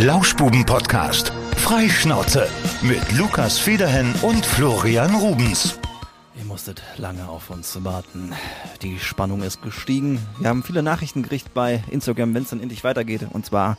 Lauschbuben-Podcast. Freischnauze mit Lukas Federhen und Florian Rubens. Ihr musstet lange auf uns warten. Die Spannung ist gestiegen. Wir haben viele Nachrichten gekriegt bei Instagram, wenn es dann endlich weitergeht. Und zwar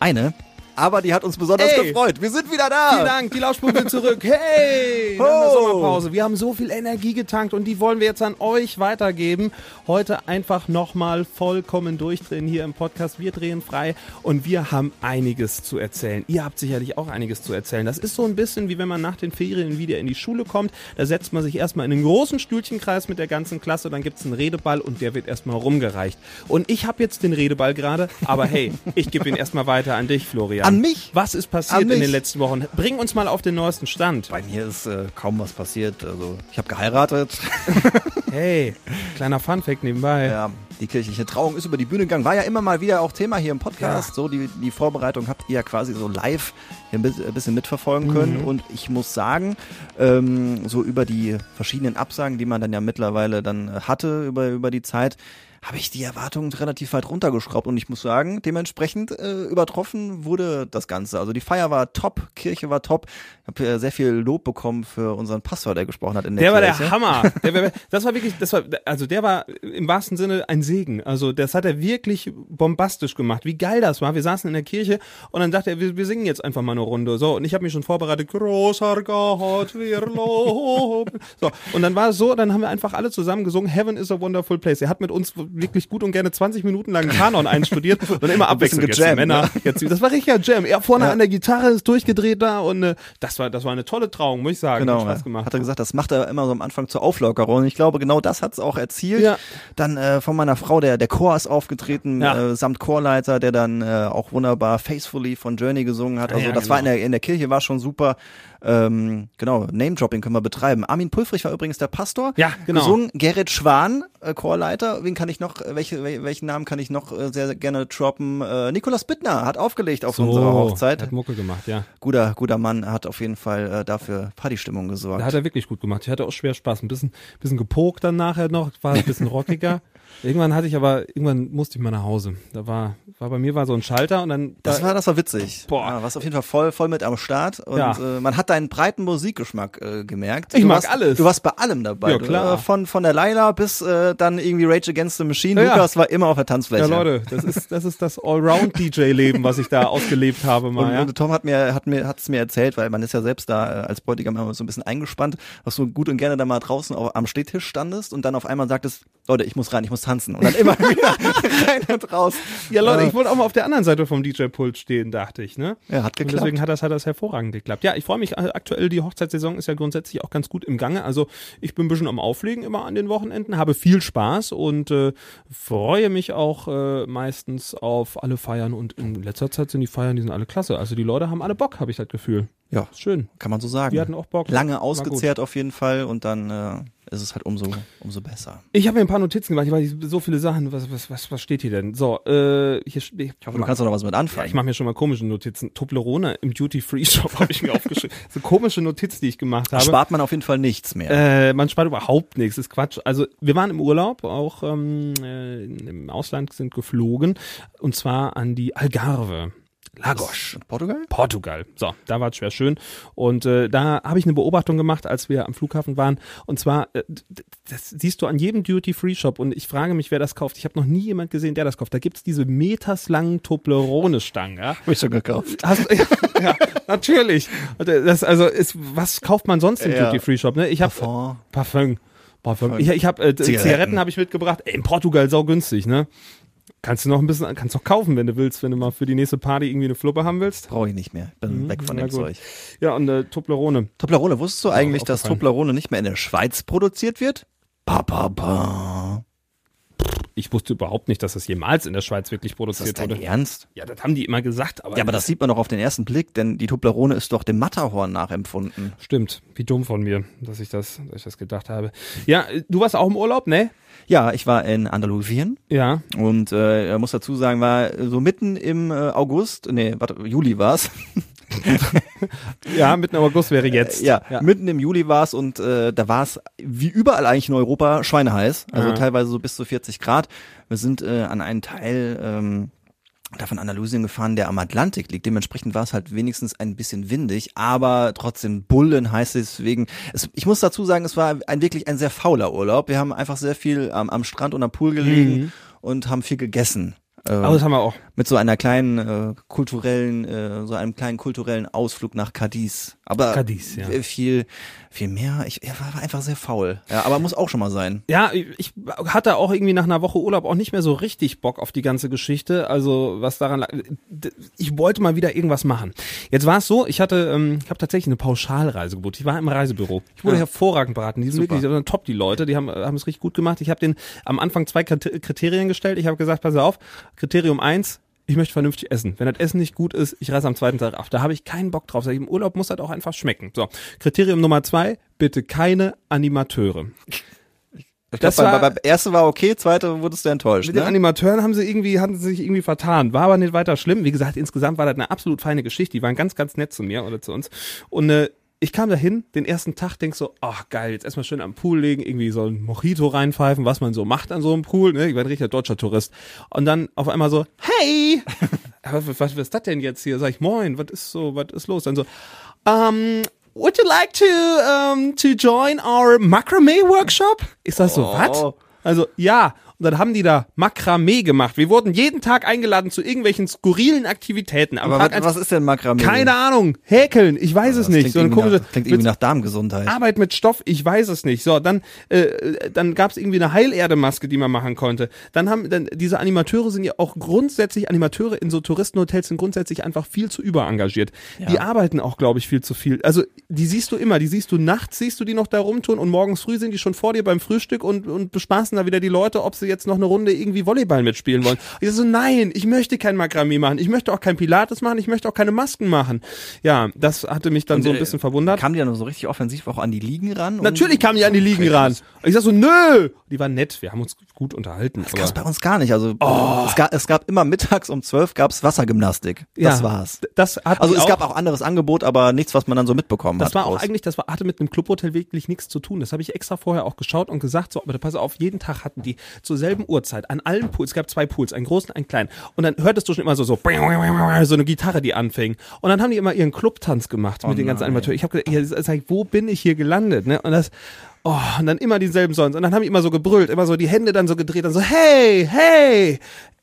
eine, aber die hat uns besonders Ey. gefreut. Wir sind wieder da. Vielen Dank, die Lauschbuben sind zurück. Hey! Nach der Sommerpause. Wir haben so viel Energie getankt und die wollen wir jetzt an euch weitergeben. Heute einfach nochmal vollkommen durchdrehen hier im Podcast. Wir drehen frei und wir haben einiges zu erzählen. Ihr habt sicherlich auch einiges zu erzählen. Das ist so ein bisschen wie wenn man nach den Ferien wieder in die Schule kommt. Da setzt man sich erstmal in einen großen Stühlchenkreis mit der ganzen Klasse, dann gibt's einen Redeball und der wird erstmal rumgereicht. Und ich habe jetzt den Redeball gerade, aber hey, ich gebe ihn erstmal weiter an dich, Florian. An mich? Was ist passiert in den letzten Wochen? Bring uns mal auf den neuesten Stand. Bei mir ist äh, kaum was passiert. Also ich habe geheiratet. Hey, kleiner Funfact nebenbei. Ja, die kirchliche Trauung ist über die Bühne gegangen. War ja immer mal wieder auch Thema hier im Podcast. So, die, die Vorbereitung habt ihr ja quasi so live ein bisschen mitverfolgen können. Mhm. Und ich muss sagen, ähm, so über die verschiedenen Absagen, die man dann ja mittlerweile dann äh, hatte über, über die Zeit, habe ich die Erwartungen relativ weit runtergeschraubt. Und ich muss sagen, dementsprechend äh, übertroffen wurde das Ganze. Also die Feier war top, Kirche war top. Ich habe äh, sehr viel Lob bekommen für unseren Pastor, der gesprochen hat in der Der war der Kirche. Hammer. Der war, das war wirklich, das war, also der war im wahrsten Sinne ein Segen. Also das hat er wirklich bombastisch gemacht. Wie geil das war. Wir saßen in der Kirche und dann dachte er, wir, wir singen jetzt einfach mal eine Runde. So, und ich habe mich schon vorbereitet. Großer Gott, wir loben. So, und dann war es so, dann haben wir einfach alle zusammen gesungen, Heaven is a wonderful place. Er hat mit uns wirklich gut und gerne 20 Minuten lang Kanon einstudiert und immer abwechselnd jetzt die gejammt, Männer. ne? Jetzt, das war richtiger Jam. Er vorne Ja. an der Gitarre ist durchgedreht da und äh, das war, das war eine tolle Trauung, muss ich sagen. Genau, Hat Spaß gemacht. hat er gesagt, das macht er immer so am Anfang zur Auflockerung. Und ich glaube, genau das hat es auch erzielt. Ja. Dann äh, von meiner Frau, der, der Chor ist aufgetreten, Ja. äh, samt Chorleiter, der dann äh, auch wunderbar Faithfully von Journey gesungen hat. Also das genau. war in der, in der Kirche, war schon super. Ähm, genau, Name-Dropping können wir betreiben. Armin Pulfrich war übrigens der Pastor. Ja, genau. Gesungen Gerrit Schwan, äh, Chorleiter. Wen kann ich noch, äh, welche, wel- welchen Namen kann ich noch äh, sehr, sehr gerne droppen? Äh, Nikolaus Bittner hat aufgelegt auf unserer Hochzeit. Hat Mucke gemacht, ja. Guter, guter Mann, hat auf jeden Fall äh, dafür Partystimmung gesorgt. Da hat er wirklich gut gemacht. Ich hatte auch schwer Spaß. Ein bisschen, bisschen gepokt dann nachher noch, war ein bisschen rockiger. irgendwann hatte ich aber, irgendwann musste ich mal nach Hause. Da war, war bei mir war so ein Schalter und dann. Das da, war, das war witzig. Boah. Ja, warst auf jeden Fall voll, voll mit am Start und Ja. äh, man hat deinen breiten Musikgeschmack äh, gemerkt. Ich du mag warst, alles. Du warst bei allem dabei. Ja, Du, klar. äh, von, von der Laila bis äh, dann irgendwie Rage Against the Machine. Ja. Lukas war immer auf der Tanzfläche. ja, Leute, das ist, das ist das Allround-DJ-Leben, was ich da ausgelebt habe Und, mal, ja. und Tom hat mir hat mir hat's mir erzählt, weil man ist ja selbst da äh, als Bräutigam immer so ein bisschen eingespannt, dass du gut und gerne da mal draußen au- am Stehtisch standest und dann auf einmal sagtest, Leute, ich muss rein, ich muss tanzen und dann immer wieder rein und raus. Ja, Leute, Äh, ich wollte auch mal auf der anderen Seite vom DJ-Pult stehen, dachte ich, ne? ja, hat Und geklappt. deswegen hat das, hat das hervorragend geklappt. Ja, ich freue mich äh, aktuell, die Hochzeitssaison ist ja grundsätzlich auch ganz gut im Gange. Also ich bin ein bisschen am Auflegen immer an den Wochenenden, habe viel Spaß und äh, freue mich auch äh, meistens auf alle Feiern und in letzter Zeit sind die Feiern, die sind alle klasse. Also die Leute haben alle Bock, habe ich das Gefühl. Ja, schön. kann man so sagen. Wir hatten auch Bock. lange ausgezehrt auf jeden Fall und dann äh, ist es halt umso umso besser. Ich habe mir ein paar Notizen gemacht, ich weiß so viele Sachen. Was, was, was, was steht hier denn? So, äh, hier steht. Ich hoffe, du kannst doch noch was mit Ja, anfangen. ich mache mir schon mal komische Notizen. Toblerone im Duty-Free-Shop habe ich mir aufgeschrieben. So komische Notizen, die ich gemacht habe. Spart man auf jeden Fall nichts mehr. Äh, man spart überhaupt nichts, ist Quatsch. Also wir waren im Urlaub, auch ähm, äh, im Ausland sind geflogen und zwar an die Algarve. Lagos. Portugal? Portugal. So, da war es schwer schön. Und äh, da habe ich eine Beobachtung gemacht, als wir am Flughafen waren. Und zwar, äh, das siehst du an jedem Duty-Free-Shop. Und ich frage mich, wer das kauft. Ich habe noch nie jemand gesehen, der das kauft. Da gibt's diese meterslangen Toblerone-Stangen. Ja? Hab ich schon gekauft. Hast, ja, ja, natürlich. Äh, Das, also ist, was kauft man sonst im Ja. Duty-Free-Shop? Ne? Ich habe Parfum. Parfum. Parfum. Ich, ich habe äh, Zigaretten, Zigaretten habe ich mitgebracht. Ey, in Portugal sau günstig, ne? Kannst du noch ein bisschen, kannst noch kaufen, wenn du willst, wenn du mal für die nächste Party irgendwie eine Fluppe haben willst. Brauche ich nicht mehr. Bin weg von Mhm. dem gut. Zeug. Ja, und äh, Toblerone. Toblerone, wusstest du eigentlich, dass. Toblerone nicht mehr in der Schweiz produziert wird? Pa, pa, pa. Ich wusste überhaupt nicht, dass das jemals in der Schweiz wirklich Ist das produziert dein wurde. Ernst? Ja, das haben die immer gesagt, aber. Ja, aber das sieht man doch auf den ersten Blick, denn die Toblerone ist doch dem Matterhorn nachempfunden. Stimmt. Wie dumm von mir, dass ich das, dass ich das gedacht habe. Ja, du warst auch im Urlaub, ne? Ja, ich war in Andalusien Ja. und äh, muss dazu sagen, war so mitten im äh, August, nee, warte, Juli war's. Ja, mitten im August wäre jetzt. Ja, ja. mitten im Juli war's und äh, da war's wie überall eigentlich in Europa schweineheiß, also Ja. teilweise so bis zu 40 Grad. Wir sind äh, an einen Teil ähm, da von Andalusien gefahren, der am Atlantik liegt. Dementsprechend war es halt wenigstens ein bisschen windig, aber trotzdem Bullen heißt es deswegen. Es, ich muss dazu sagen, es war ein wirklich ein sehr fauler Urlaub. Wir haben einfach sehr viel am, am Strand und am Pool gelegen Mhm. und haben viel gegessen. Ähm, Aber das haben wir auch. mit so einer kleinen äh, kulturellen, äh, so einem kleinen kulturellen Ausflug nach Cadiz. Aber Cadiz, ja. viel, viel mehr. Ich, er war einfach sehr faul. Ja, aber muss auch schon mal sein. Ja, ich hatte auch irgendwie nach einer Woche Urlaub auch nicht mehr so richtig Bock auf die ganze Geschichte. Also was daran lag, ich wollte mal wieder irgendwas machen. Jetzt war es so, ich hatte, ähm, ich habe tatsächlich eine Pauschalreise gebucht. Ich war im Reisebüro. Ich wurde Ja. hervorragend beraten. Die sind Super. wirklich die sind top, die Leute. Die haben, haben es richtig gut gemacht. Ich habe den am Anfang zwei Kriter- Kriterien gestellt. Ich habe gesagt, pass auf, Kriterium eins, ich möchte vernünftig essen. Wenn das Essen nicht gut ist, ich reise am zweiten Tag ab. Da habe ich keinen Bock drauf. Im Urlaub muss das auch einfach schmecken. So, Kriterium Nummer zwei, bitte keine Animateure. Ich Das glaub, war- beim, beim erste war okay, zweite wurdest du enttäuscht. Mit den Ne? Animateuren haben sie irgendwie, hatten sie sich irgendwie vertan. War aber nicht weiter schlimm. Wie gesagt, insgesamt war das eine absolut feine Geschichte. Die waren ganz, ganz nett zu mir oder zu uns. Und äh, ich kam dahin, den ersten Tag, denk so, ach geil, jetzt erstmal schön am Pool legen, irgendwie so ein Mojito reinpfeifen, was man so macht an so einem Pool. Ne? Ich war ein richtiger deutscher Tourist. Und dann auf einmal so, hey, was, was, was ist das denn jetzt hier? Sag ich, moin, was ist so, was ist los? Dann so, um, would you like to, um, to join our Macrame Workshop? Ist das so, Oh. was? Also ja. Und dann haben die da Makramee gemacht. Wir wurden jeden Tag eingeladen zu irgendwelchen skurrilen Aktivitäten. Am Aber Tag was, was ist denn Makramee? keine Ahnung. Häkeln, ich weiß es Das nicht. Klingt, So irgendwie komische nach, klingt irgendwie nach Darmgesundheit. Arbeit mit Stoff, ich weiß es nicht. So, dann äh, dann gab es irgendwie eine Heilerdemaske, die man machen konnte. Dann haben dann diese Animateure sind ja auch grundsätzlich Animateure in so Touristenhotels sind grundsätzlich einfach viel zu überengagiert. Die arbeiten auch, glaube ich, viel zu viel. Also die siehst du immer, die siehst du nachts, siehst du die noch da rumtun und morgens früh sind die schon vor dir beim Frühstück und und bespaßen da wieder die Leute, ob sie jetzt noch eine Runde irgendwie Volleyball mitspielen wollen. Ich so, nein, ich möchte kein Makramee machen, ich möchte auch kein Pilates machen, ich möchte auch keine Masken machen. Ja, das hatte mich dann so ein äh, bisschen verwundert. Kam die dann so richtig offensiv auch an die Liegen ran? und- Natürlich kamen die an die Liegen ran. Und ich sag so, nö! Die waren nett, wir haben uns gut unterhalten. Das gab's bei uns gar nicht. Also Oh. es, gab, es gab immer mittags um zwölf gab's Wassergymnastik. Das Ja, war's. das hat Also es gab auch anderes Angebot, aber nichts, was man dann so mitbekommen Das hat. war auch groß. eigentlich, das war, hatte mit einem Clubhotel wirklich nichts zu tun. Das habe ich extra vorher auch geschaut und gesagt, so, aber pass auf, jeden Tag hatten die zur selben Uhrzeit an allen Pools, es gab zwei Pools, einen großen, einen kleinen. Und dann hörtest du schon immer so, so, so eine Gitarre, die anfing. Und dann haben die immer ihren Clubtanz gemacht mit den ganzen. Animateuren. Ich habe gedacht, ja, wo bin ich hier gelandet? Ne? Und das, oh, und dann immer dieselben Songs. Und dann haben die immer so gebrüllt, immer so die Hände dann so gedreht, dann so, hey, hey!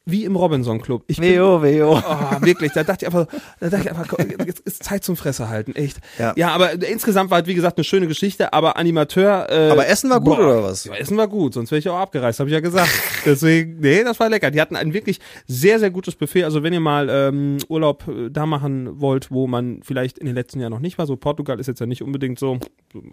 Wie im Robinson Club. Ich Weo, weo. Oh, wirklich, da dachte ich einfach, da dachte ich einfach, jetzt ist Zeit zum Fresse halten, echt. Ja. ja aber insgesamt war es, wie gesagt, eine schöne Geschichte, aber Animateur. Äh, Aber Essen war gut, oder was? Ja, Essen war gut, sonst wäre ich auch abgereist, habe ich ja gesagt. Deswegen, nee, das war lecker. Die hatten ein wirklich sehr, sehr gutes Buffet. Also wenn ihr mal ähm, Urlaub äh, da machen wollt, wo man vielleicht in den letzten Jahren noch nicht war, so Portugal ist jetzt ja nicht unbedingt so.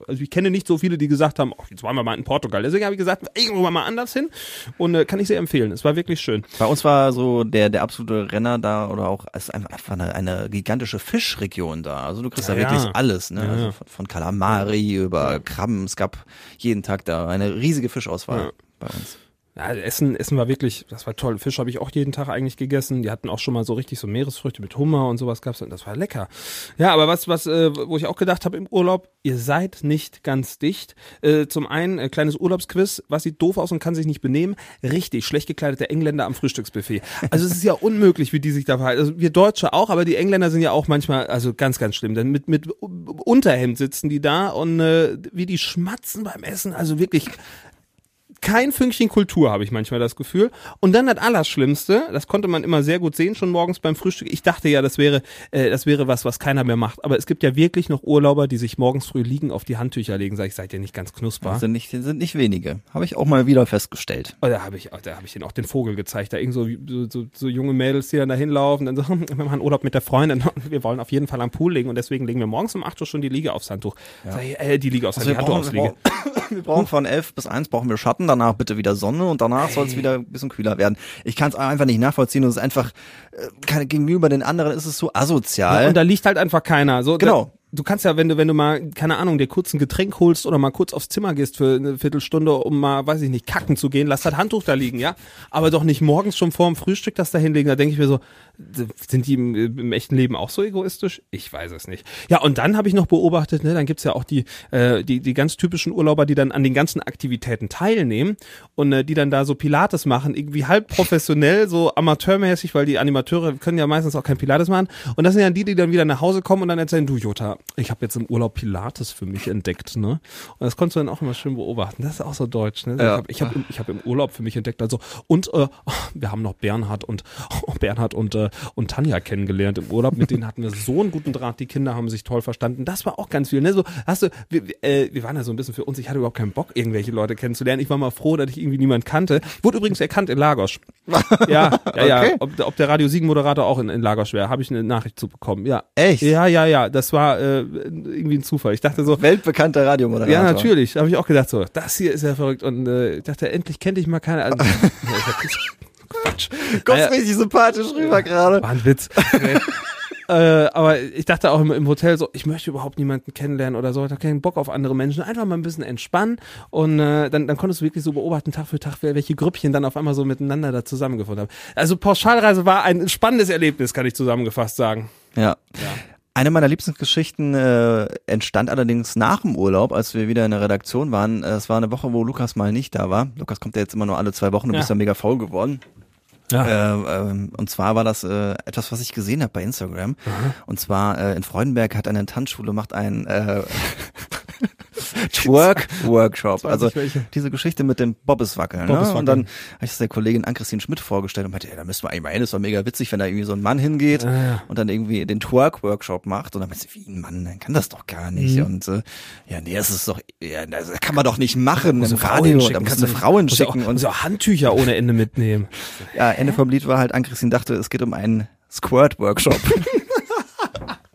Also ich kenne nicht so viele, die gesagt haben, oh, jetzt wollen wir mal in Portugal. Deswegen habe ich gesagt, irgendwo mal anders hin und äh, kann ich sehr empfehlen. Es war wirklich schön. Bei uns war so der, der absolute Renner da oder auch, ist einfach eine, eine gigantische Fischregion da. Also du kriegst Ja, da wirklich ja. alles, ne? Ja, also von, von Kalamari über Krabben. Es gab jeden Tag da eine riesige Fischauswahl bei uns. Ja, Essen, Essen war wirklich, das war toll. Fisch habe ich auch jeden Tag eigentlich gegessen. Die hatten auch schon mal so richtig so Meeresfrüchte mit Hummer und sowas gab's und das war lecker. Ja, aber was, was, äh, wo ich auch gedacht habe im Urlaub, ihr seid nicht ganz dicht. Äh, zum einen äh, kleines Urlaubsquiz, was sieht doof aus und kann sich nicht benehmen. Richtig schlecht gekleidete Engländer am Frühstücksbuffet. Also es ist ja unmöglich, wie die sich da verhalten. Also wir Deutsche auch, aber die Engländer sind ja auch manchmal, also ganz, ganz schlimm. Denn mit mit Unterhemd sitzen die da und äh, wie die schmatzen beim Essen. Also wirklich kein Fünkchen Kultur, habe ich manchmal das Gefühl. Und dann das Allerschlimmste, das konnte man immer sehr gut sehen, schon morgens beim Frühstück. Ich dachte ja, das wäre, äh, das wäre was, was keiner mehr macht. Aber es gibt ja wirklich noch Urlauber, die sich morgens früh liegen, auf die Handtücher legen. Sag ich, seid ihr nicht ganz knusper? Das sind nicht, sind nicht wenige. Habe ich auch mal wieder festgestellt. Oh, da habe ich, da habe ich denen auch den Vogel gezeigt. Da irgend so, so, so, junge Mädels, die dann da hinlaufen, dann so, wir machen Urlaub mit der Freundin und wir wollen auf jeden Fall am Pool legen und deswegen legen wir morgens um 8 Uhr schon die Liege aufs Handtuch. Sag ich, äh, die Liege aufs Also Handtuch, wir, brauchen, wir brauchen von 11 bis 1 brauchen wir Schatten, danach bitte wieder Sonne und danach soll es wieder ein bisschen kühler werden. Ich kann es einfach nicht nachvollziehen und es ist einfach, äh, gegenüber den anderen ist es so asozial. Ja, und da liegt halt einfach keiner. So, Genau. Da, du kannst ja, wenn du, wenn du mal, keine Ahnung, dir kurz ein Getränk holst oder mal kurz aufs Zimmer gehst für eine Viertelstunde, um mal, weiß ich nicht, kacken zu gehen, lass das Handtuch da liegen, ja. Aber doch nicht morgens schon vor dem Frühstück das da hinlegen. Da denke ich mir so, Sind die im, im echten Leben auch so egoistisch? Ich weiß es nicht. Ja, und dann habe ich noch beobachtet, ne, dann gibt's ja auch die, äh, die, die ganz typischen Urlauber, die dann an den ganzen Aktivitäten teilnehmen und äh, die dann da so Pilates machen, irgendwie halb professionell, so amateurmäßig, weil die Animateure können ja meistens auch kein Pilates machen. Und das sind ja die, die dann wieder nach Hause kommen und dann erzählen, du Jota, ich habe jetzt im Urlaub Pilates für mich entdeckt, ne? Und das konntest du dann auch immer schön beobachten. Das ist auch so deutsch, ne? Ja. Ich habe ich hab, im- ich hab im Urlaub für mich entdeckt, also und äh, wir haben noch Bernhard und oh, Bernhard und äh, und Tanja kennengelernt im Urlaub. Mit denen hatten wir so einen guten Draht. Die Kinder haben sich toll verstanden. Das war auch ganz viel. Ne? So hast du, wir, äh, wir waren ja so ein bisschen für uns. Ich hatte überhaupt keinen Bock, irgendwelche Leute kennenzulernen. Ich war mal froh, dass ich irgendwie niemand kannte. Ich wurde übrigens erkannt in Lagos. Ja, ja, ja. Okay. Ob, ob der Radio Siegen Moderator auch in, in Lagos wäre, habe ich eine Nachricht zu bekommen. Ja. Echt? Ja, ja, ja. Das war äh, irgendwie ein Zufall. Ich dachte so, Weltbekannter Radiomoderator. ja, natürlich. Da habe ich auch gedacht, so, das hier ist ja verrückt. Und äh, ich dachte, endlich kennt dich mal keiner. Also, Quatsch. Kommst Naja, richtig sympathisch rüber gerade. war ein Witz. Nee. äh, aber ich dachte auch im, im Hotel so, ich möchte überhaupt niemanden kennenlernen oder so, ich habe keinen Bock auf andere Menschen. Einfach mal ein bisschen entspannen und äh, dann, dann konntest du wirklich so beobachten, Tag für Tag, welche Grüppchen dann auf einmal so miteinander da zusammengefunden haben. Also Pauschalreise war ein spannendes Erlebnis, kann ich zusammengefasst sagen. Ja. Eine meiner liebsten Geschichten äh, entstand allerdings nach dem Urlaub, als wir wieder in der Redaktion waren. Äh, Es war eine Woche, wo Lukas mal nicht da war. Lukas kommt ja jetzt immer nur alle zwei Wochen, du Ja. bist ja mega faul geworden. Ja. Äh, ähm, und zwar war das äh, etwas, was ich gesehen habe bei Instagram. Und zwar äh, in Freudenberg hat eine Tanzschule macht einen Twerk-Workshop. weiß Also welche. diese Geschichte mit dem Bobbeswackeln. Ne? Bobbeswackeln. Und dann habe ich das der Kollegin Ann-Christine Schmidt vorgestellt und meinte, ja, da müssen wir eigentlich mal hin, das ist doch mega witzig, wenn da irgendwie so ein Mann hingeht Ja, ja. und dann irgendwie den Twerk-Workshop macht und dann meinte sie, wie ein Mann, dann kann das doch gar nicht. Mhm. Und äh, ja, nee, das ist doch, ja, das kann man doch nicht machen Muss im eine Frau Radio. hinschicken, Da musst kannst du du- Frauen Muss ja auch, schicken und auch Handtücher ohne Ende mitnehmen. ja, Ende vom Lied war halt, Ann-Christine dachte, es geht um einen Squirt-Workshop.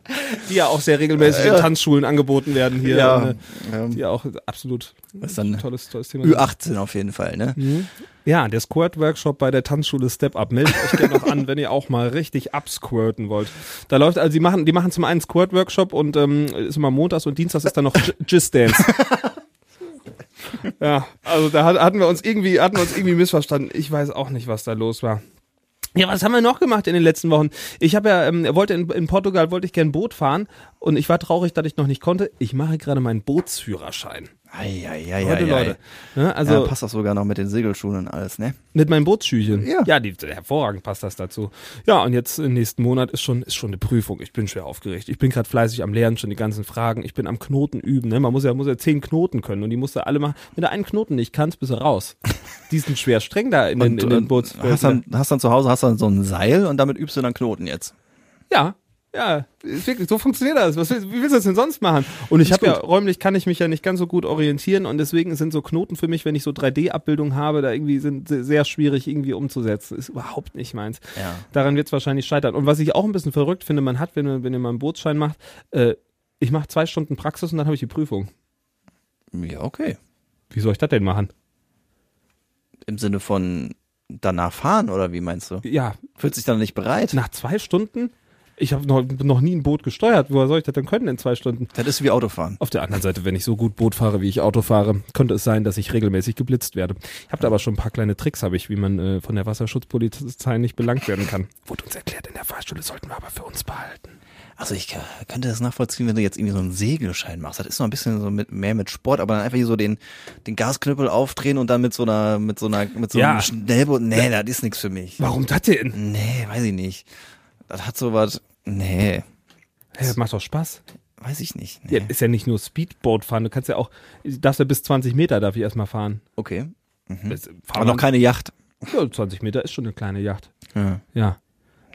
Die ja auch sehr regelmäßig in Tanzschulen angeboten werden hier. Ja, äh, ähm, Die ja auch absolut ist dann tolles, tolles Thema. sind. Ü18 auf jeden Fall, ne? Ja, der Squirt-Workshop bei der Tanzschule Step Up. Meldet euch gerne noch an, wenn ihr auch mal richtig absquirten wollt. Da läuft, also die machen, die machen zum einen Squirt-Workshop und ähm, ist immer montags und dienstags ist dann noch J- Jizz Dance. ja, also da hat- hatten wir uns irgendwie, hatten wir uns irgendwie missverstanden. Ich weiß auch nicht, was da los war. Ja, was haben wir noch gemacht in den letzten Wochen? Ich habe ja, ähm, wollte in, in Portugal wollte ich gern Boot fahren und ich war traurig, dass ich noch nicht konnte. Ich mache gerade meinen Bootsführerschein. Eieieiei. Leute, Leute. Ne, also Also ja, passt das sogar noch mit den Segelschuhen und alles, ne? Mit meinen Bootsschüchen. Ja. Ja, die, hervorragend passt das dazu. Ja, und jetzt im nächsten Monat ist schon, ist schon eine Prüfung. Ich bin schwer aufgeregt. Ich bin gerade fleißig am Lernen, schon die ganzen Fragen. Ich bin am Knoten üben. Ne? Man muss ja, muss ja zehn Knoten können und die musst du alle machen. Wenn du einen Knoten nicht kannst, bist du raus. die sind schwer streng da in den, in den Boots. hast dann, hast dann zu Hause hast dann so ein Seil und damit übst du dann Knoten jetzt. Ja, ja, ist wirklich, so funktioniert das. Was, wie willst du das denn sonst machen? Und ich habe ja, räumlich kann ich mich ja nicht ganz so gut orientieren und deswegen sind so Knoten für mich, wenn ich so 3D-Abbildungen habe, da irgendwie sind se- sehr schwierig irgendwie umzusetzen. Ist überhaupt nicht meins. Ja. Daran wird es wahrscheinlich scheitern. Und was ich auch ein bisschen verrückt finde, man hat, wenn, man- wenn ihr mal einen Bootsschein macht, äh, ich mache zwei Stunden Praxis und dann habe ich die Prüfung. Ja, okay. Wie soll ich das denn machen? Im Sinne von danach fahren oder wie meinst du? Ja, Fühlt sich dann nicht bereit? nach zwei Stunden? Ich habe noch, noch nie ein Boot gesteuert. Woher soll ich das denn können in zwei Stunden? Das ist wie Autofahren. Auf der anderen Seite, wenn ich so gut Boot fahre, wie ich Auto fahre, könnte es sein, dass ich regelmäßig geblitzt werde. Ich habe da aber schon ein paar kleine Tricks, habe ich, wie man äh, von der Wasserschutzpolizei nicht belangt werden kann. Wurde uns erklärt, in der Fahrschule sollten wir aber für uns behalten. Also ich äh, könnte das nachvollziehen, wenn du jetzt irgendwie so einen Segelschein machst. Das ist noch ein bisschen so mit, mehr mit Sport, aber dann einfach hier so den, den Gasknüppel aufdrehen und dann mit so einer, mit so einer, mit so Ja. einem Schnellboot. Nee, das ist nichts für mich. Warum das denn? Nee, weiß ich nicht. Das hat so was. Nee, Hey, das macht doch Spaß. weiß ich nicht. Nee. Ja, ist ja nicht nur Speedboat fahren, du kannst ja auch, du darfst ja bis 20 Meter darf ich erstmal fahren. Okay. Das, Aber fahren noch keine Yacht. ja, 20 Meter ist schon eine kleine Yacht. Ja. Ja.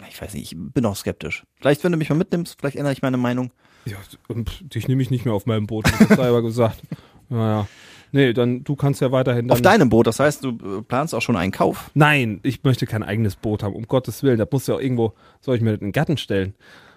Ich weiß nicht, ich bin auch skeptisch. Vielleicht, wenn du mich mal mitnimmst, vielleicht ändere ich meine Meinung. Ja, und dich nehme ich nicht mehr auf meinem Boot, das du selber gesagt. Naja. Nee, dann, du kannst ja weiterhin. Auf deinem Boot, das heißt, du äh, planst auch schon einen Kauf. Nein, ich möchte kein eigenes Boot haben, um Gottes Willen. Das muss ja auch irgendwo, soll ich mir das in den Garten stellen?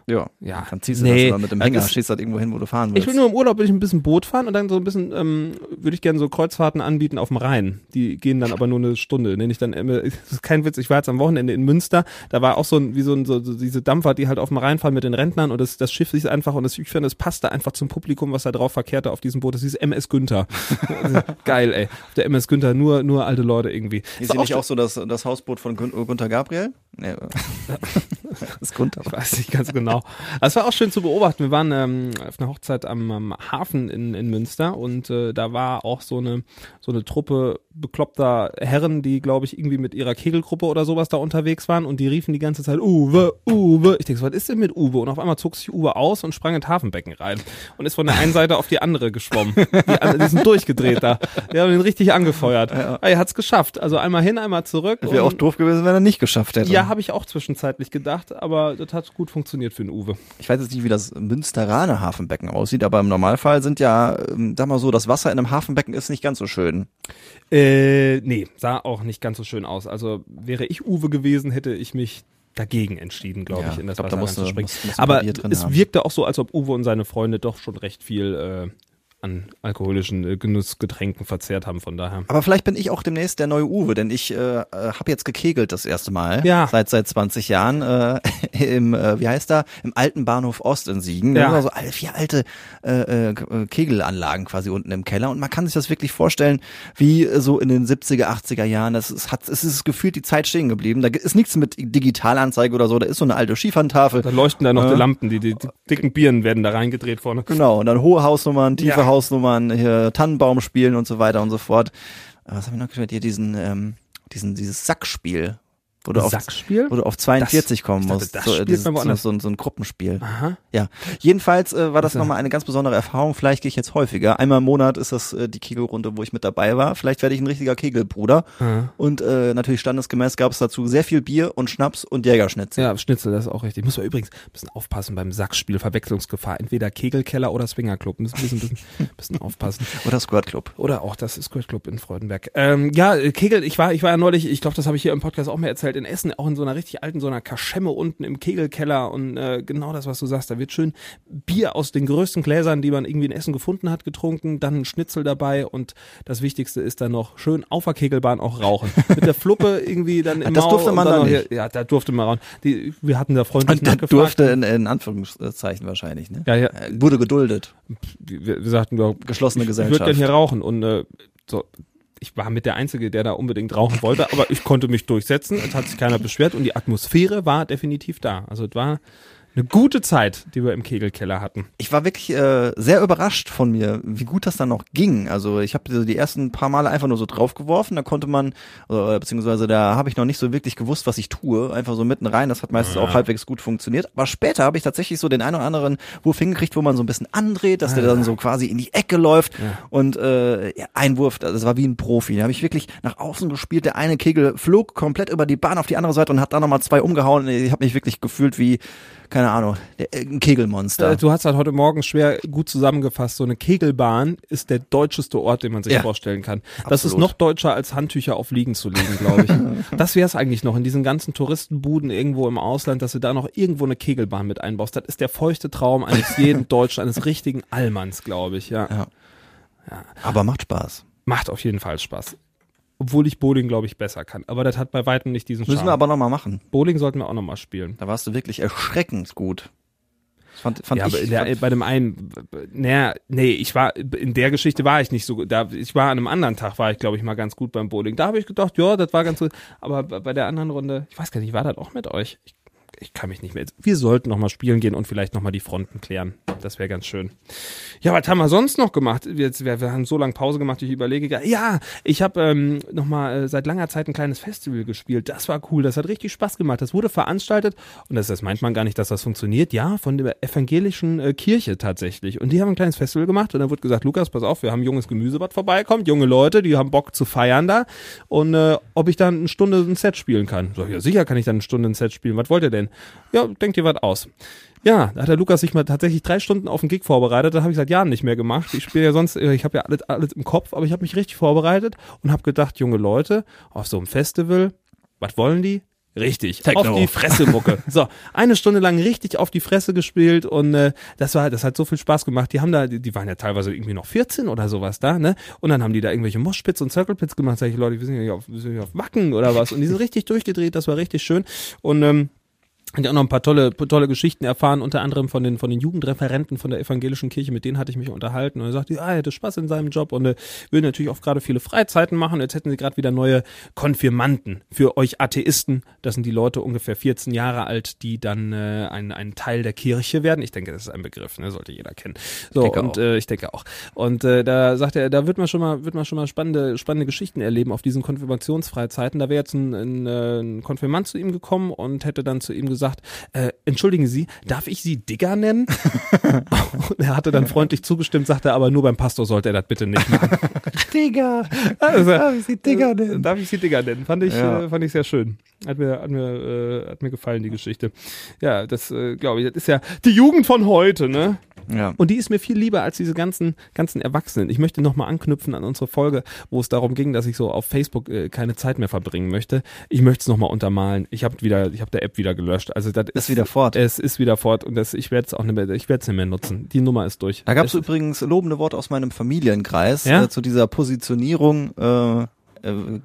Ja. Ja. Dann ziehst du Nee, das mit dem das Hänger, stehst halt irgendwo hin, wo du fahren willst. Ich will nur im Urlaub will ich ein bisschen Boot fahren und dann so ein bisschen ähm, würde ich gerne so Kreuzfahrten anbieten auf dem Rhein. Die gehen dann aber nur eine Stunde. Nenne ich dann immer, das ist kein Witz, ich war jetzt am Wochenende in Münster, da war auch so ein, wie so, ein, so, so diese Dampfer, die halt auf dem Rhein fahren mit den Rentnern und das, das Schiff ist einfach und das, ich finde, das passt da einfach zum Publikum, was da drauf verkehrte auf diesem Boot. Das hieß MS Günther. Geil, ey. Auf der MS Günther nur, nur alte Leute irgendwie. Ist Ist hier nicht auch auch so das, das Hausboot von Gunter Gabriel? Das Gunter. Ich weiß nicht ganz genau. Es war auch schön zu beobachten. Wir waren ähm, auf einer Hochzeit am, am Hafen in, in Münster und äh, da war auch so eine so eine Truppe bekloppter Herren, die glaube ich irgendwie mit ihrer Kegelgruppe oder sowas da unterwegs waren und die riefen die ganze Zeit Uwe, Uwe. Ich denke, so, was ist denn mit Uwe? Und auf einmal zog sich Uwe aus und sprang ins Hafenbecken rein und ist von der einen Seite auf die andere geschwommen. Die, die sind durchgedreht da. Die haben ihn richtig angefeuert. Ja. Er hat's geschafft. Also einmal hin, einmal zurück. Wäre auch doof gewesen, wenn er nicht geschafft hätte. ja, habe ich auch zwischenzeitlich gedacht, aber das hat gut funktioniert für den Uwe. Ich weiß jetzt nicht, wie das Münsteraner Hafenbecken aussieht, aber im Normalfall sind ja, ähm, sag mal so, das Wasser in einem Hafenbecken ist nicht ganz so schön. Äh, nee, sah auch nicht ganz so schön aus. Also wäre ich Uwe gewesen, hätte ich mich dagegen entschieden, glaube Ja, ich, in das glaub, da Wasser musst reinzuspringen. musst- musst ein Aber es haben. wirkte auch so, als ob Uwe und seine Freunde doch schon recht viel äh, an alkoholischen äh, Genussgetränken verzehrt haben, von daher. Aber vielleicht bin ich auch demnächst der neue Uwe, denn ich äh, habe jetzt gekegelt das erste Mal. Ja. Seit seit 20 Jahren äh, im, äh, wie heißt da, im alten Bahnhof Ost in Siegen. Ja. Da sind so all- vier alte äh, äh, Kegelanlagen quasi unten im Keller und man kann sich das wirklich vorstellen, wie äh, so in den 70er, 80er Jahren. Das ist, hat, es ist gefühlt die Zeit stehen geblieben. Da ist nichts mit Digitalanzeige oder so. Da ist so eine alte Skifahrentafel. Da leuchten da noch Äh. die Lampen, die, die, die dicken Birnen werden da reingedreht vorne. Genau, und dann hohe Hausnummern, tiefe Ja. Hausnummern, hier Tannenbaum spielen und so weiter und so fort. Äh, Was habe ich noch gespielt? Hier diesen, ähm, diesen, dieses Sackspiel. Wo du, auf, Sackspiel? wo du auf 42 kommen ich dachte, musst. das so, äh, dieses, man so, so, ein- so ein Gruppenspiel. Aha. Ja. Jedenfalls äh, war das Also- nochmal eine ganz besondere Erfahrung. Vielleicht gehe ich jetzt häufiger. Einmal im Monat ist das äh, die Kegelrunde, wo ich mit dabei war. Vielleicht werde ich ein richtiger Kegelbruder. Aha. Und äh, natürlich standesgemäß gab es dazu sehr viel Bier und Schnaps und Jägerschnitzel. Ja, Schnitzel, das ist auch richtig. Muss man übrigens ein bisschen aufpassen beim Sackspiel, Verwechslungsgefahr. Entweder Kegelkeller oder Swingerclub. Müssen ein bisschen, bisschen, bisschen aufpassen. Oder Squirt Club. Oder auch das Squirt Club in Freudenberg. Ähm, ja, äh, Kegel, ich war, ich war ja neulich, ich glaube, das habe ich hier im Podcast auch mehr erzählt, in Essen, auch in so einer richtig alten, so einer Kaschemme unten im Kegelkeller und äh, genau das, was du sagst, da wird schön Bier aus den größten Gläsern, die man irgendwie in Essen gefunden hat, getrunken, dann ein Schnitzel dabei und das Wichtigste ist dann noch schön auf der Kegelbahn auch rauchen. Mit der Fluppe irgendwie dann im Das durfte man dann da noch nicht. Hier, ja, da durfte man rauchen. Die, wir hatten da freundlich Und nachgefragt. durfte in, in Anführungszeichen wahrscheinlich, ne? Ja, ja. Äh, Wurde geduldet. wir, wir sagten, ja, Geschlossene ich, Ich Gesellschaft. würde gerne hier rauchen und äh, so. Ich war mit der Einzige, der da unbedingt rauchen wollte, aber ich konnte mich durchsetzen. Es hat sich keiner beschwert und die Atmosphäre war definitiv da. Also es war eine gute Zeit, die wir im Kegelkeller hatten. Ich war wirklich äh, sehr überrascht von mir, wie gut das dann noch ging. Also ich habe so die ersten paar Male einfach nur so draufgeworfen, da konnte man, äh, beziehungsweise da habe ich noch nicht so wirklich gewusst, was ich tue. Einfach so mitten rein, das hat meistens auch halbwegs gut funktioniert. Aber später habe ich tatsächlich so den einen oder anderen Wurf hingekriegt, wo man so ein bisschen andreht, dass der dann so quasi in die Ecke läuft und äh, ja, Einwurf, das war wie ein Profi. Da habe ich wirklich nach außen gespielt, der eine Kegel flog komplett über die Bahn auf die andere Seite und hat da nochmal zwei umgehauen. Ich habe mich wirklich gefühlt wie, keine Ahnung, äh, ein Kegelmonster. Äh, Du hast halt heute Morgen schwer gut zusammengefasst. So eine Kegelbahn ist der deutscheste Ort, den man sich Ja. vorstellen kann. Das ist Absolut. noch deutscher als Handtücher auf Liegen zu legen, glaube ich. das wäre es eigentlich noch in diesen ganzen Touristenbuden irgendwo im Ausland, dass du da noch irgendwo eine Kegelbahn mit einbaust. Das ist der feuchte Traum eines jeden Deutschen, eines richtigen Allmanns, glaube ich. Ja. Ja. Aber macht Spaß. Macht auf jeden Fall Spaß. Obwohl ich Bowling, glaube ich, besser kann. Aber das hat bei weitem nicht diesen Müssen Charme. wir aber nochmal machen. Bowling sollten wir auch nochmal spielen. Da warst du wirklich erschreckend gut. Das fand, fand ja, ich, der, fand, bei dem einen, naja, nee, ich war, in der Geschichte war ich nicht so gut. Da, ich war an einem anderen Tag, war ich, glaube ich, mal ganz gut beim Bowling. Da habe ich gedacht, ja, das war ganz gut. Aber bei bei der anderen Runde, ich weiß gar nicht, war das auch mit euch? Ich, ich kann mich nicht mehr. Wir sollten noch mal spielen gehen und vielleicht noch mal die Fronten klären. Das wäre ganz schön. Ja, was haben wir sonst noch gemacht? Wir, jetzt, wir, wir haben so lange Pause gemacht, ich überlege. Ja, ich habe ähm, noch mal äh, seit langer Zeit ein kleines Festival gespielt. Das war cool. Das hat richtig Spaß gemacht. Das wurde veranstaltet und das, das meint man gar nicht, dass das funktioniert. Ja, von der evangelischen äh, Kirche tatsächlich. Und die haben ein kleines Festival gemacht und dann wurde gesagt, Lukas, pass auf, wir haben junges Gemüse, was vorbeikommt, junge Leute, die haben Bock zu feiern da und äh, ob ich dann eine Stunde ein Set spielen kann. So, ja, sicher kann ich dann eine Stunde ein Set spielen. Was wollt ihr denn? Ja, denkt ihr was aus. Ja, da hat der Lukas sich mal tatsächlich drei Stunden auf den Gig vorbereitet. Da habe ich seit Jahren nicht mehr gemacht. Ich spiele ja sonst, äh, ich habe ja alles, alles im Kopf, aber ich habe mich richtig vorbereitet und habe gedacht, junge Leute, auf so einem Festival, was wollen die? Richtig, Techno. auf die Fresse Mucke. So, eine Stunde lang richtig auf die Fresse gespielt und äh, das war, das hat so viel Spaß gemacht. Die haben da, die, die waren ja teilweise irgendwie noch 14 oder sowas da, ne? Und dann haben die da irgendwelche Moshpits und Circlepits gemacht. Sag ich, Leute, wir sind ja hier auf, wir sind hier auf Wacken oder was. Und die sind richtig durchgedreht, das war richtig schön. Und ähm, und auch noch ein paar tolle, tolle Geschichten erfahren, unter anderem von den, von den Jugendreferenten von der evangelischen Kirche, mit denen hatte ich mich unterhalten und er sagte, ah, er hätte Spaß in seinem Job und äh, will natürlich auch gerade viele Freizeiten machen. Jetzt hätten sie gerade wieder neue Konfirmanden für euch Atheisten. Das sind die Leute ungefähr 14 Jahre alt, die dann äh, ein, ein Teil der Kirche werden. Ich denke, das ist ein Begriff, ne? sollte jeder kennen. So, denke und auch. äh, ich denke auch. Und äh, da sagt er, da wird man schon mal, wird man schon mal spannende, spannende Geschichten erleben auf diesen Konfirmationsfreizeiten. Da wäre jetzt ein, ein, äh, ein Konfirmand zu ihm gekommen und hätte dann zu ihm gesagt, äh, entschuldigen Sie, darf ich Sie Digger nennen? er hatte dann freundlich zugestimmt, sagte aber nur beim Pastor sollte er das bitte nicht machen. Digger! Also, darf ich Sie Digger nennen? Darf ich Sie Digger nennen? Fand ich, Ja. äh, fand ich sehr schön. Hat mir, hat mir, äh, hat mir gefallen, die Geschichte. Ja, das äh, glaube ich, das ist ja die Jugend von heute, ne? Ja. Und die ist mir viel lieber als diese ganzen, ganzen Erwachsenen. Ich möchte nochmal anknüpfen an unsere Folge, wo es darum ging, dass ich so auf Facebook äh, keine Zeit mehr verbringen möchte. Ich möchte es nochmal untermalen. Ich habe wieder, ich habe der App wieder gelöscht. Also das Ist wieder fort. Es ist wieder fort und das, ich werde es auch nicht mehr, ich werde es nicht mehr nutzen. Die Nummer ist durch. Da gab es Es- übrigens lobende Worte aus meinem Familienkreis Ja? äh, zu dieser Positionierung äh, äh,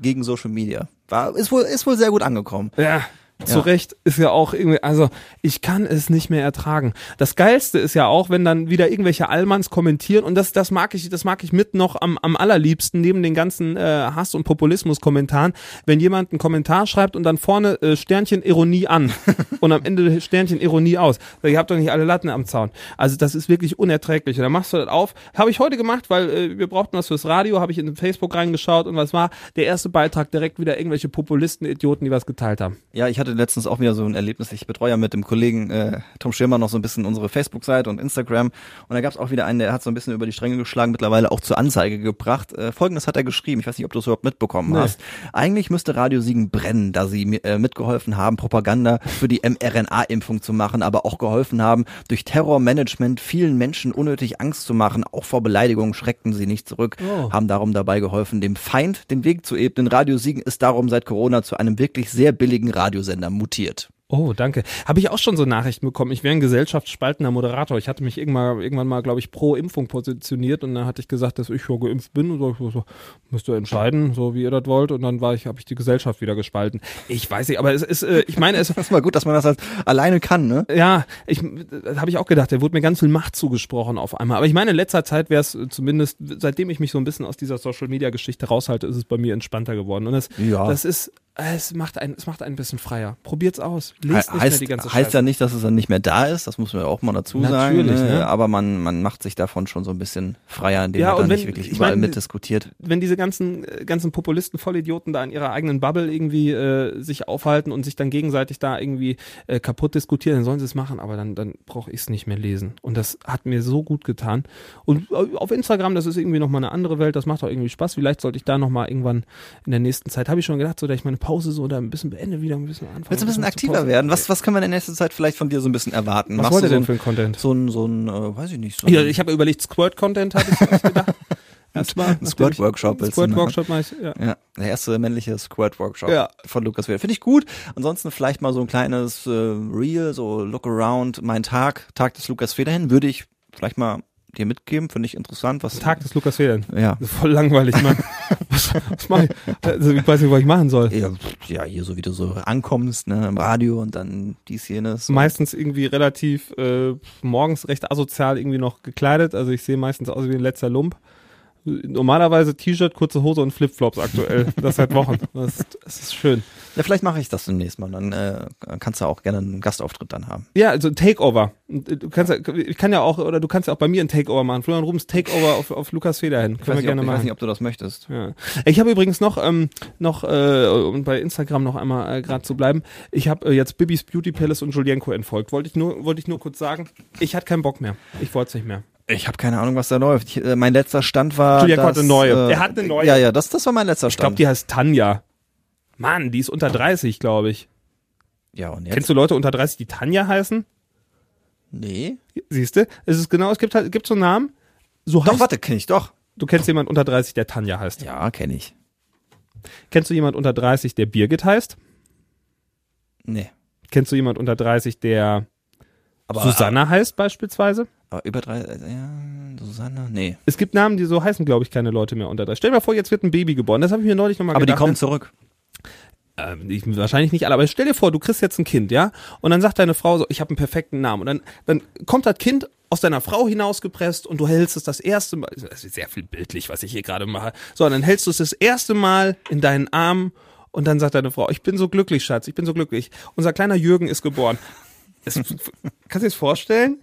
gegen Social Media. War, ist wohl, ist wohl sehr gut angekommen. Ja. Zu Ja. Recht ist ja auch irgendwie, also ich kann es nicht mehr ertragen. Das Geilste ist ja auch, wenn dann wieder irgendwelche Allmanns kommentieren und das, das mag ich, das mag ich mit noch am, am allerliebsten neben den ganzen äh, Hass- und Populismus-Kommentaren, wenn jemand einen Kommentar schreibt und dann vorne äh, Sternchen Ironie an und am Ende Sternchen Ironie aus. Ihr habt doch nicht alle Latten am Zaun. Also das ist wirklich unerträglich. Und dann machst du das auf. Habe ich heute gemacht, weil äh, wir brauchten was fürs Radio, habe ich in Facebook reingeschaut und was war? Der erste Beitrag direkt wieder irgendwelche Populisten, Idioten, die was geteilt haben. Ja, ich hatte letztens auch wieder so ein Erlebnis. Ich betreue ja mit dem Kollegen äh, Tom Schirmer noch so ein bisschen unsere Facebook-Seite und Instagram. Und da gab es auch wieder einen, der hat so ein bisschen über die Stränge geschlagen, mittlerweile auch zur Anzeige gebracht. Äh, Folgendes hat er geschrieben. Ich weiß nicht, ob du es überhaupt mitbekommen Nee. hast. Eigentlich müsste Radio Siegen brennen, da sie äh, mitgeholfen haben, Propaganda für die mRNA-Impfung zu machen, aber auch geholfen haben, durch Terrormanagement vielen Menschen unnötig Angst zu machen. Auch vor Beleidigungen schreckten sie nicht zurück, Oh. haben darum dabei geholfen, dem Feind den Weg zu ebnen. Radio Siegen ist darum seit Corona zu einem wirklich sehr billigen Radiosender mutiert. Oh, danke. Habe ich auch schon so Nachrichten bekommen. Ich wäre ein gesellschaftsspaltender Moderator. Ich hatte mich irgendwann, irgendwann mal, glaube ich, pro Impfung positioniert und dann hatte ich gesagt, dass ich schon geimpft bin und so, so müsst ihr entscheiden, so wie ihr das wollt und dann war ich, habe ich die Gesellschaft wieder gespalten. Ich weiß nicht, aber es ist, äh, ich meine, es, Das ist mal gut, dass man das halt alleine kann, ne? ja, ich das habe ich auch gedacht, da wurde mir ganz viel Macht zugesprochen auf einmal. Aber ich meine, in letzter Zeit wäre es zumindest, seitdem ich mich so ein bisschen aus dieser Social Media Geschichte raushalte, ist es bei mir entspannter geworden. Und es, Ja. das ist, es macht einen, es macht ein bisschen freier. Probiert's aus. Lest nicht heißt, mehr die ganze heißt Scheiße. ja nicht, dass es dann nicht mehr da ist, das muss man ja auch mal dazu Natürlich, sagen. Ne? ne? Aber man, man macht sich davon schon so ein bisschen freier, indem Ja, man dann wenn- nicht wirklich ich überall meine, mitdiskutiert. wenn diese ganzen äh, ganzen Populisten, Vollidioten da in ihrer eigenen Bubble irgendwie äh, sich aufhalten und sich dann gegenseitig da irgendwie äh, kaputt diskutieren, dann sollen sie es machen, aber dann dann brauche ich es nicht mehr lesen. Und das hat mir so gut getan. Und äh, auf Instagram, das ist irgendwie noch mal eine andere Welt, das macht auch irgendwie Spaß. Vielleicht sollte ich da noch mal irgendwann in der nächsten Zeit, habe ich schon gedacht, so dass ich meine Pause so da ein bisschen beende, wieder ein bisschen anfangen. Willst du ein bisschen aktiver werden? Was, was können wir in der nächsten Zeit vielleicht von dir so ein bisschen erwarten? Was Machst wollt ihr du denn so für ein, ein Content? so ein, so ein äh, weiß ich nicht, so Ja, ich habe überlegt, Squirt-Content hatte ich erst gedacht. Erstmal. Ein Squirt-Workshop? Squirt-Workshop mache ich, ja. ja, der erste männliche Squirt-Workshop Ja. von Lukas Wieder. Finde ich gut. Ansonsten vielleicht mal so ein kleines äh, Reel, so Look Around, mein Tag, Tag des Lukas Federhin, würde ich vielleicht mal dir mitgeben. Finde ich interessant. Was, Tag des Lukas Federn. Ja. Voll langweilig, Mann. was, was mach ich? Also, ich weiß nicht, was ich machen soll. Ja, ja, hier so wie du so ankommst, ne, im Radio und dann dies, jenes. Meistens irgendwie relativ äh, morgens recht asozial irgendwie noch gekleidet. Also ich sehe meistens aus wie ein letzter Lump. Normalerweise T-Shirt, kurze Hose und Flipflops aktuell. Das seit Wochen. Das, das ist schön. Ja, vielleicht mache ich das demnächst mal. Dann äh, kannst du auch gerne einen Gastauftritt dann haben. Ja, also Takeover. Äh, Du kannst ja, ich kann ja auch, oder du kannst ja auch bei mir ein Takeover machen. Florian Rubens Takeover auf, auf Lukas Feder hin. Ich Können wir nicht, gerne ob, ich weiß machen. nicht, ob du das möchtest. Ja. Ich habe übrigens noch, ähm, noch äh, um bei Instagram noch einmal äh, gerade zu bleiben, ich habe äh, jetzt Bibis Beauty Palace und Julienko entfolgt. Wollte ich nur, wollte ich nur kurz sagen, ich hatte keinen Bock mehr. Ich wollte es nicht mehr. Ich habe keine Ahnung, was da läuft. Ich, äh, mein letzter Stand war. Dass, hat eine neue. Äh, Er hat eine neue. Ja, ja, das, das war mein letzter Ich glaube, Stand. die heißt Tanja. Mann, die ist unter 30, glaube ich. ja, und jetzt? Kennst du Leute unter 30, die Tanja heißen? Nee. Siehst du? Es ist genau, es gibt halt, gibt so einen Namen. So Doch, heißt, warte, kenne ich doch. du kennst jemanden unter 30, der Tanja heißt. Ja, kenne ich. Kennst du jemanden unter 30, der Birgit heißt? Nee. Kennst du jemand unter 30, der Aber, Susanna heißt beispielsweise? Aber über drei, äh, ja, Susanne, nee. Es gibt Namen, die so heißen, glaube ich, keine Leute mehr unter 30. Stell dir mal vor, jetzt wird ein Baby geboren. Das habe ich mir neulich nochmal Aber gedacht. die kommen zurück. Ähm, ich, wahrscheinlich nicht alle, aber stell dir vor, du kriegst jetzt ein Kind, ja? Und dann sagt deine Frau so, ich habe einen perfekten Namen. Und dann, dann kommt das Kind aus deiner Frau hinausgepresst und du hältst es das erste Mal, das ist sehr viel bildlich, was ich hier gerade mache. So, und dann hältst du es das erste Mal in deinen Arm und dann sagt deine Frau, ich bin so glücklich, Schatz, ich bin so glücklich. Unser kleiner Jürgen ist geboren. Es, kannst du dir das vorstellen?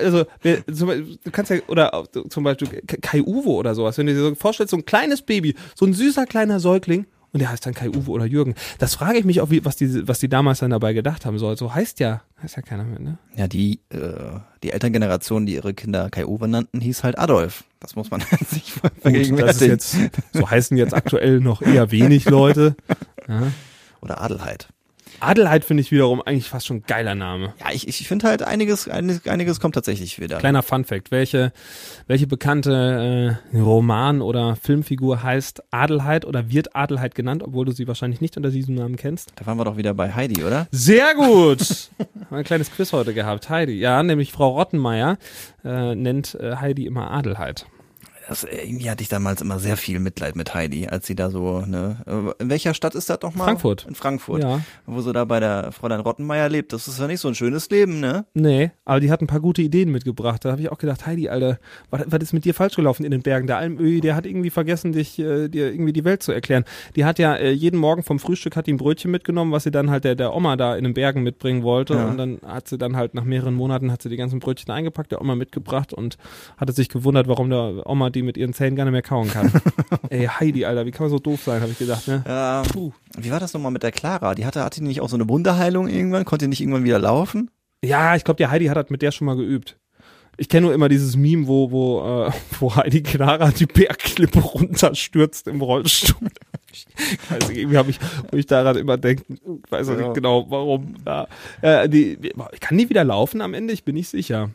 Also, du kannst ja, oder zum Beispiel Kai Uwe oder sowas, wenn du dir so vorstellst, so ein kleines Baby, so ein süßer kleiner Säugling, und der heißt dann Kai Uwe oder Jürgen. Das frage ich mich auch, wie, was die, was die damals dann dabei gedacht haben soll. So heißt ja, heißt ja keiner mehr, ne? Ja, die, äh, die Elterngeneration, die ihre Kinder Kai Uwe nannten, hieß halt Adolf. Das muss man sich ist vergegenwärtigen. jetzt, so heißen jetzt aktuell noch eher wenig Leute. Ja. Oder Adelheid. Adelheid finde ich wiederum eigentlich fast schon ein geiler Name. Ja, ich, ich finde halt einiges, einiges, einiges kommt tatsächlich wieder. Kleiner Funfact. Welche, welche bekannte äh, Roman- oder Filmfigur heißt Adelheid oder wird Adelheid genannt, obwohl du sie wahrscheinlich nicht unter diesem Namen kennst? Da waren wir doch wieder bei Heidi, oder? Sehr gut. Ein kleines Quiz heute gehabt. Heidi. Ja, nämlich Frau Rottenmeier äh, nennt äh, Heidi immer Adelheid. Das, äh, irgendwie hatte ich damals immer sehr viel Mitleid mit Heidi, als sie da so, ne, äh, in welcher Stadt ist das nochmal? Frankfurt. In Frankfurt. Ja. Wo sie da bei der Fräulein Rottenmeier lebt. Das ist ja nicht so ein schönes Leben, ne? Nee, aber die hat ein paar gute Ideen mitgebracht. Da habe ich auch gedacht, Heidi, Alter, was, was ist mit dir falsch gelaufen in den Bergen? Der Almöhi, der hat irgendwie vergessen, dich, äh, dir irgendwie die Welt zu erklären. Die hat ja äh, jeden Morgen vom Frühstück hat die ein Brötchen mitgenommen, was sie dann halt der, der Oma da in den Bergen mitbringen wollte. Ja. Und dann hat sie dann halt nach mehreren Monaten hat sie die ganzen Brötchen eingepackt, der Oma mitgebracht und hatte sich gewundert, warum der Oma die mit ihren Zähnen gar nicht mehr kauen kann. Ey, Heidi, Alter, wie kann man so doof sein, habe ich gedacht, ne? Ja. Puh. Wie war das nochmal mit der Clara? Die hatte, hatte die nicht auch so eine Wunderheilung irgendwann? Konnte die nicht irgendwann wieder laufen? Ja, ich glaube, der Heidi hat das mit der schon mal geübt. Ich kenne nur immer dieses Meme, wo, wo, äh, wo Heidi Clara die Bergklippe runterstürzt im Rollstuhl. Ich weiß nicht, irgendwie habe ich, wo ich daran immer denke, ich weiß auch Ja. nicht genau, warum. Ja. Äh, die, kann die wieder laufen am Ende? Ich bin nicht sicher.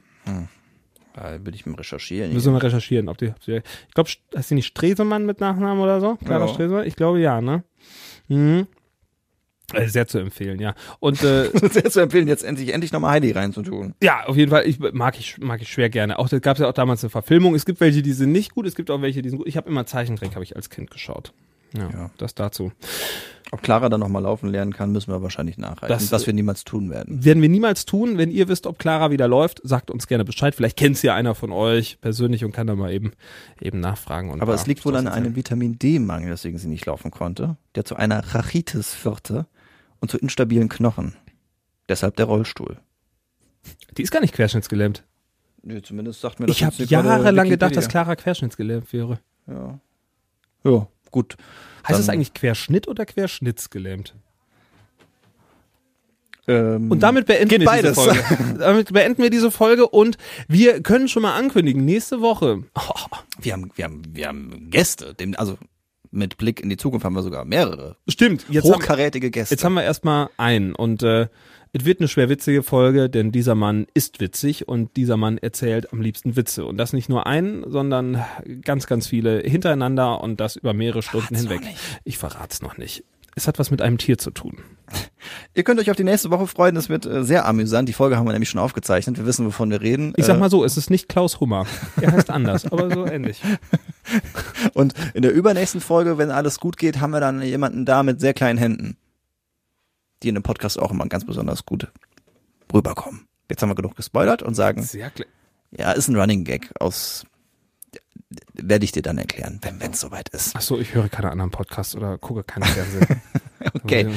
Da würde ich mal recherchieren. Müssen wir mal recherchieren, ob die, ob die ich glaube, heißt die nicht Stresemann mit Nachnamen oder so? Clara Ja. Stresemann? Ich glaube ja, ne? Mhm. Äh, Sehr zu empfehlen, ja. Und äh, Sehr zu empfehlen, jetzt endlich, endlich nochmal Heidi reinzutun. Ja, auf jeden Fall. Ich mag ich mag ich schwer gerne. Auch da gab es ja auch damals eine Verfilmung. Es gibt welche, die sind nicht gut. Es gibt auch welche, die sind gut. Ich habe immer Zeichentrick, habe ich als Kind geschaut. Ja, Ja. das dazu. Ob Clara dann nochmal laufen lernen kann, müssen wir wahrscheinlich nachreichen. Das- was wir niemals tun werden. Werden wir niemals tun. Wenn ihr wisst, ob Clara wieder läuft, sagt uns gerne Bescheid. Vielleicht kennt's ja einer von euch persönlich und kann da mal eben eben nachfragen. Aber es liegt wohl an einem Vitamin D-Mangel, weswegen sie nicht laufen konnte, der zu einer Rachitis führte und zu instabilen Knochen. Deshalb der Rollstuhl. Die ist gar nicht querschnittsgelähmt. Nee, zumindest sagt mir das Ich habe jahrelang gedacht, dass Clara querschnittsgelähmt wäre. Ja. Ja, gut. Heißt es Dann- eigentlich Querschnitt oder Querschnittsgelähmt? Ähm, Und damit beenden wir beides. diese Folge. damit beenden wir diese Folge und wir können schon mal ankündigen, nächste Woche. wir haben, wir haben, wir haben Gäste, dem, also mit Blick in die Zukunft haben wir sogar mehrere Stimmt, jetzt haben, hochkarätige Gäste. jetzt haben wir erstmal einen und äh, es wird eine schwer witzige Folge, denn dieser Mann ist witzig und dieser Mann erzählt am liebsten Witze. Und das nicht nur einen, sondern ganz, ganz viele hintereinander und das über mehrere Stunden hinweg. noch nicht. Ich verrat's noch nicht. Es hat was mit einem Tier zu tun. Ihr könnt euch auf die nächste Woche freuen, das wird äh, sehr amüsant. Die Folge haben wir nämlich schon aufgezeichnet, wir wissen, wovon wir reden. Ich sag Äh, mal so, es ist nicht Klaus Hummer. Er heißt anders, aber so ähnlich. Und in der übernächsten Folge, wenn alles gut geht, haben wir dann jemanden da mit sehr kleinen Händen, die in dem Podcast auch immer ganz besonders gut rüberkommen. Jetzt haben wir genug gespoilert und sagen, Sehr kle- ja, ist ein Running Gag aus, werde ich dir dann erklären, wenn es soweit ist. Ach so, ich höre keine anderen Podcasts oder gucke keinen Fernsehen. Okay.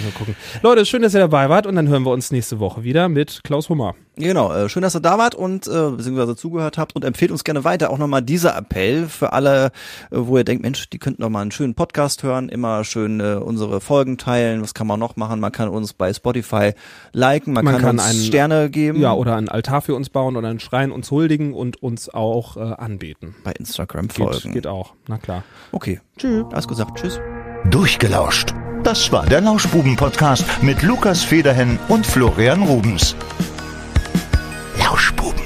Leute, schön, dass ihr dabei wart und dann hören wir uns nächste Woche wieder mit Klaus Hummer. Genau, äh, schön, dass ihr da wart und äh, beziehungsweise zugehört habt und empfehlt uns gerne weiter. Auch nochmal dieser Appell für alle, äh, wo ihr denkt, Mensch, die könnten noch mal einen schönen Podcast hören, immer schön äh, unsere Folgen teilen. Was kann man noch machen? Man kann uns bei Spotify liken, man, Man kann, kann uns einen- Sterne geben. Ja, oder einen Altar für uns bauen oder einen Schrein uns huldigen und uns auch äh, anbeten. bei Instagram Geht, folgen. geht auch, na klar. Okay. Tschüss. Alles gesagt. Tschüss. Durchgelauscht. Das war der Lauschbuben-Podcast mit Lukas Federhen und Florian Rubens. Lauschbuben.